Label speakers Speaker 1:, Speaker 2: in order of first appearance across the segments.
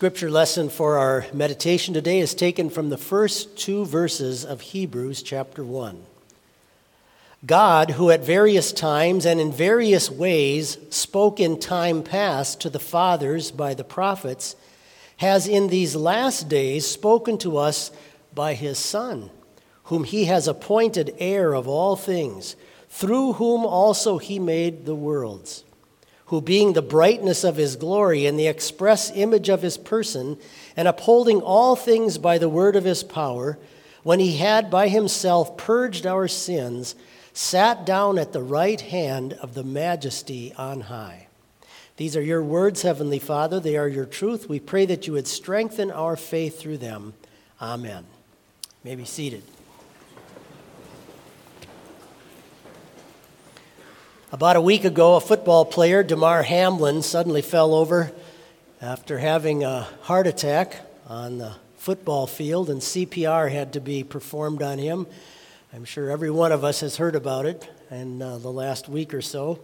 Speaker 1: scripture lesson for our meditation today is taken from the first two verses of Hebrews chapter 1. God, who at various times and in various ways spoke in time past to the fathers by the prophets, has in these last days spoken to us by his Son, whom he has appointed heir of all things, through whom also he made the worlds who, being the brightness of his glory and the express image of his person, and upholding all things by the word of his power, when he had by himself purged our sins, sat down at the right hand of the majesty on high. These are your words, Heavenly Father. They are your truth. We pray that you would strengthen our faith through them. Amen. You may be seated. About a week ago, a football player, Damar Hamlin, suddenly fell over after having a heart attack on the football field, and CPR had to be performed on him. I'm sure every one of us has heard about it in uh, the last week or so.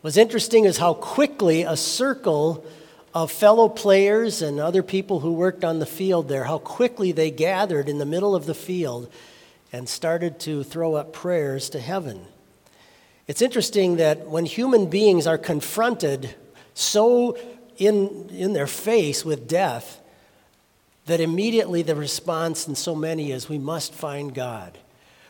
Speaker 1: What's interesting is how quickly a circle of fellow players and other people who worked on the field there, how quickly they gathered in the middle of the field and started to throw up prayers to heaven. It's interesting that when human beings are confronted so in, in their face with death, that immediately the response in so many is we must find God.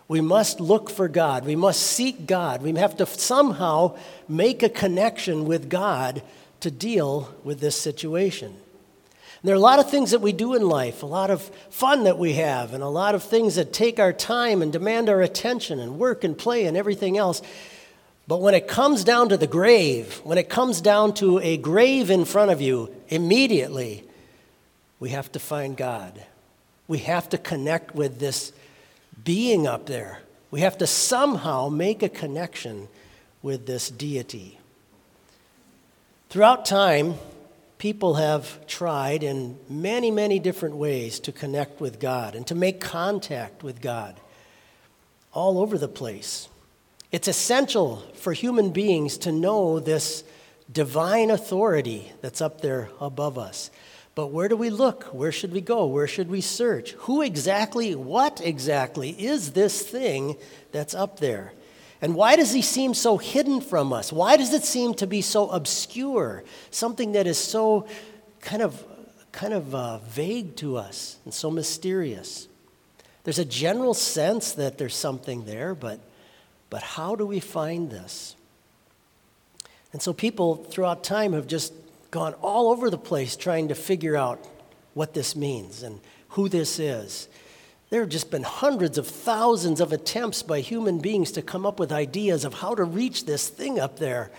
Speaker 1: We must look for God. We must seek God. We have to somehow make a connection with God to deal with this situation. And there are a lot of things that we do in life, a lot of fun that we have, and a lot of things that take our time and demand our attention and work and play and everything else. But when it comes down to the grave, when it comes down to a grave in front of you, immediately we have to find God. We have to connect with this being up there. We have to somehow make a connection with this deity. Throughout time, people have tried in many, many different ways to connect with God and to make contact with God all over the place. It's essential for human beings to know this divine authority that's up there above us. But where do we look? Where should we go? Where should we search? Who exactly, what exactly is this thing that's up there? And why does he seem so hidden from us? Why does it seem to be so obscure? Something that is so kind of, kind of uh, vague to us and so mysterious. There's a general sense that there's something there, but but how do we find this? And so people throughout time have just gone all over the place trying to figure out what this means and who this is. There have just been hundreds of thousands of attempts by human beings to come up with ideas of how to reach this thing up there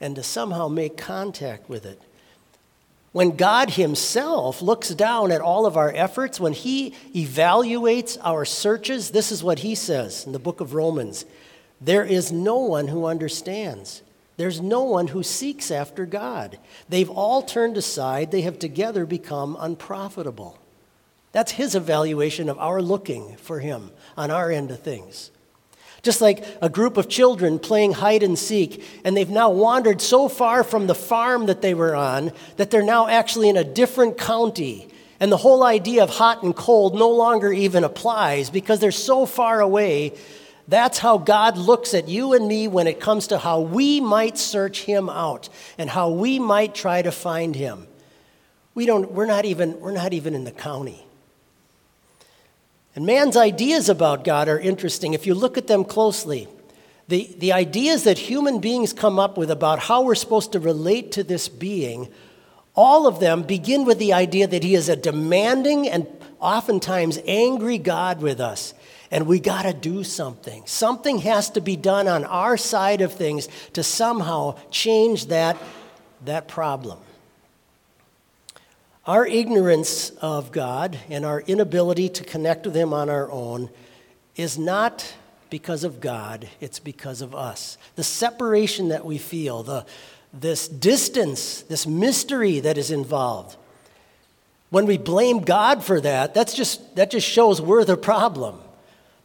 Speaker 1: and to somehow make contact with it. When God Himself looks down at all of our efforts, when He evaluates our searches, this is what He says in the book of Romans there is no one who understands. There's no one who seeks after God. They've all turned aside. They have together become unprofitable. That's his evaluation of our looking for him on our end of things. Just like a group of children playing hide and seek, and they've now wandered so far from the farm that they were on that they're now actually in a different county. And the whole idea of hot and cold no longer even applies because they're so far away that's how God looks at you and me when it comes to how we might search him out and how we might try to find him. We don't, we're, not even, we're not even in the county. And man's ideas about God are interesting. If you look at them closely, the, the ideas that human beings come up with about how we're supposed to relate to this being, all of them begin with the idea that he is a demanding and oftentimes angry God with us and we got to do something. Something has to be done on our side of things to somehow change that, that problem. Our ignorance of God and our inability to connect with Him on our own is not because of God, it's because of us. The separation that we feel, the, this distance, this mystery that is involved. When we blame God for that, that's just, that just shows we're the problem.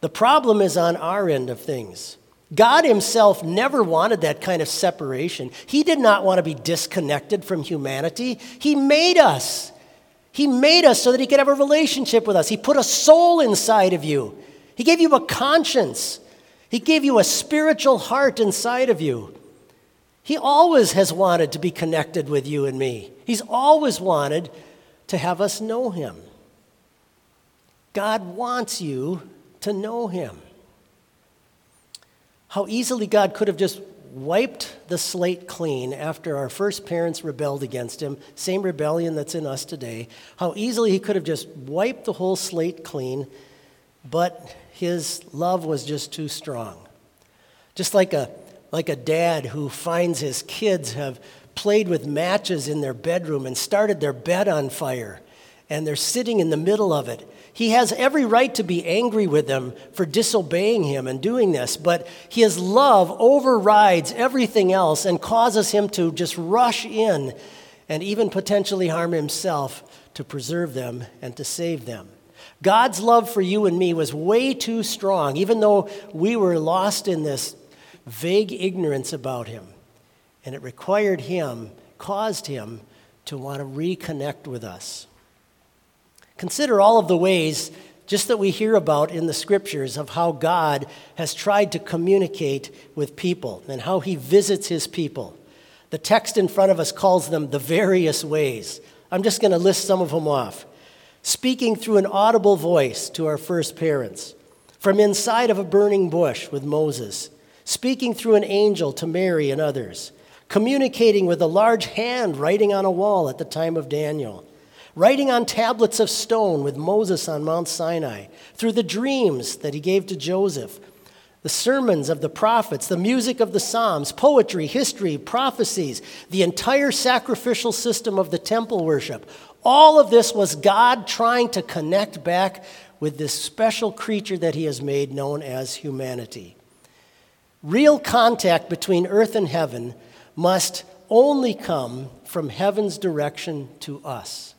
Speaker 1: The problem is on our end of things. God Himself never wanted that kind of separation. He did not want to be disconnected from humanity. He made us. He made us so that He could have a relationship with us. He put a soul inside of you. He gave you a conscience. He gave you a spiritual heart inside of you. He always has wanted to be connected with you and me. He's always wanted to have us know Him. God wants you to know Him. How easily God could have just wiped the slate clean after our first parents rebelled against Him, same rebellion that's in us today. How easily He could have just wiped the whole slate clean, but His love was just too strong. Just like a, like a dad who finds his kids have played with matches in their bedroom and started their bed on fire, and they're sitting in the middle of it he has every right to be angry with them for disobeying him and doing this, but his love overrides everything else and causes him to just rush in and even potentially harm himself to preserve them and to save them. God's love for you and me was way too strong, even though we were lost in this vague ignorance about him. And it required him, caused him to want to reconnect with us. Consider all of the ways just that we hear about in the scriptures of how God has tried to communicate with people and how he visits his people. The text in front of us calls them the various ways. I'm just going to list some of them off. Speaking through an audible voice to our first parents, from inside of a burning bush with Moses, speaking through an angel to Mary and others, communicating with a large hand writing on a wall at the time of Daniel writing on tablets of stone with Moses on Mount Sinai, through the dreams that he gave to Joseph, the sermons of the prophets, the music of the Psalms, poetry, history, prophecies, the entire sacrificial system of the temple worship. All of this was God trying to connect back with this special creature that he has made known as humanity. Real contact between earth and heaven must only come from heaven's direction to us.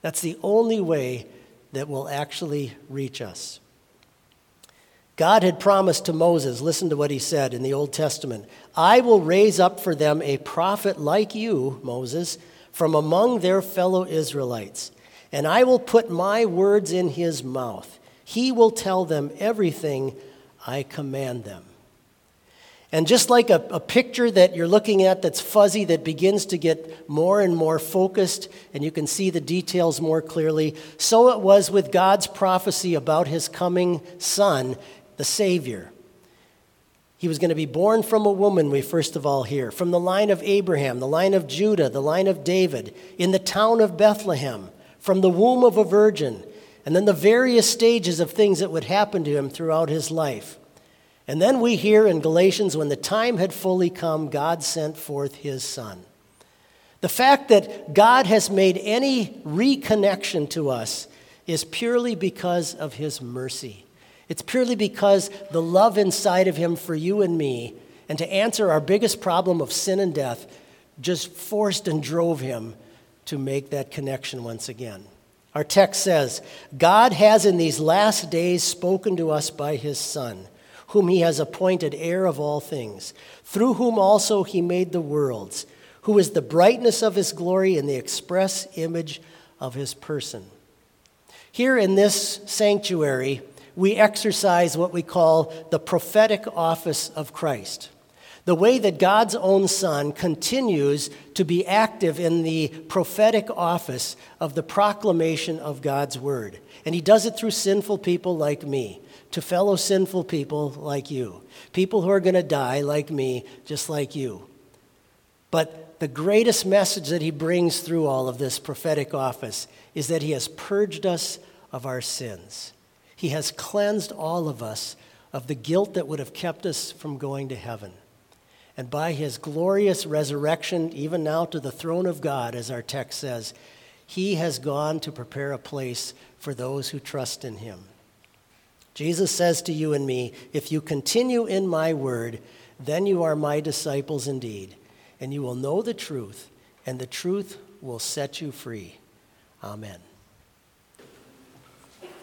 Speaker 1: That's the only way that will actually reach us. God had promised to Moses, listen to what he said in the Old Testament I will raise up for them a prophet like you, Moses, from among their fellow Israelites, and I will put my words in his mouth. He will tell them everything I command them. And just like a, a, picture that you're looking at that's fuzzy, that begins to get more and more focused, and you can see the details more clearly, so it was with God's prophecy about his coming son, the Savior. He was going to be born from a woman, we first of all hear, from the line of Abraham, the line of Judah, the line of David, in the town of Bethlehem, from the womb of a virgin, and then the various stages of things that would happen to him throughout his life. And then we hear in Galatians, when the time had fully come, God sent forth his Son. The fact that God has made any reconnection to us is purely because of his mercy. It's purely because the love inside of him for you and me, and to answer our biggest problem of sin and death, just forced and drove him to make that connection once again. Our text says, God has in these last days spoken to us by his Son whom he has appointed heir of all things, through whom also he made the worlds, who is the brightness of his glory and the express image of his person. Here in this sanctuary, we exercise what we call the prophetic office of Christ. The way that God's own Son continues to be active in the prophetic office of the proclamation of God's Word. And he does it through sinful people like me to fellow sinful people like you, people who are going to die like me, just like you. But the greatest message that he brings through all of this prophetic office is that he has purged us of our sins. He has cleansed all of us of the guilt that would have kept us from going to heaven. And by his glorious resurrection, even now to the throne of God, as our text says, he has gone to prepare a place for those who trust in him. Jesus says to you and me, If you continue in my word, then you are my disciples indeed, and you will know the truth, and the truth will set you free. Amen.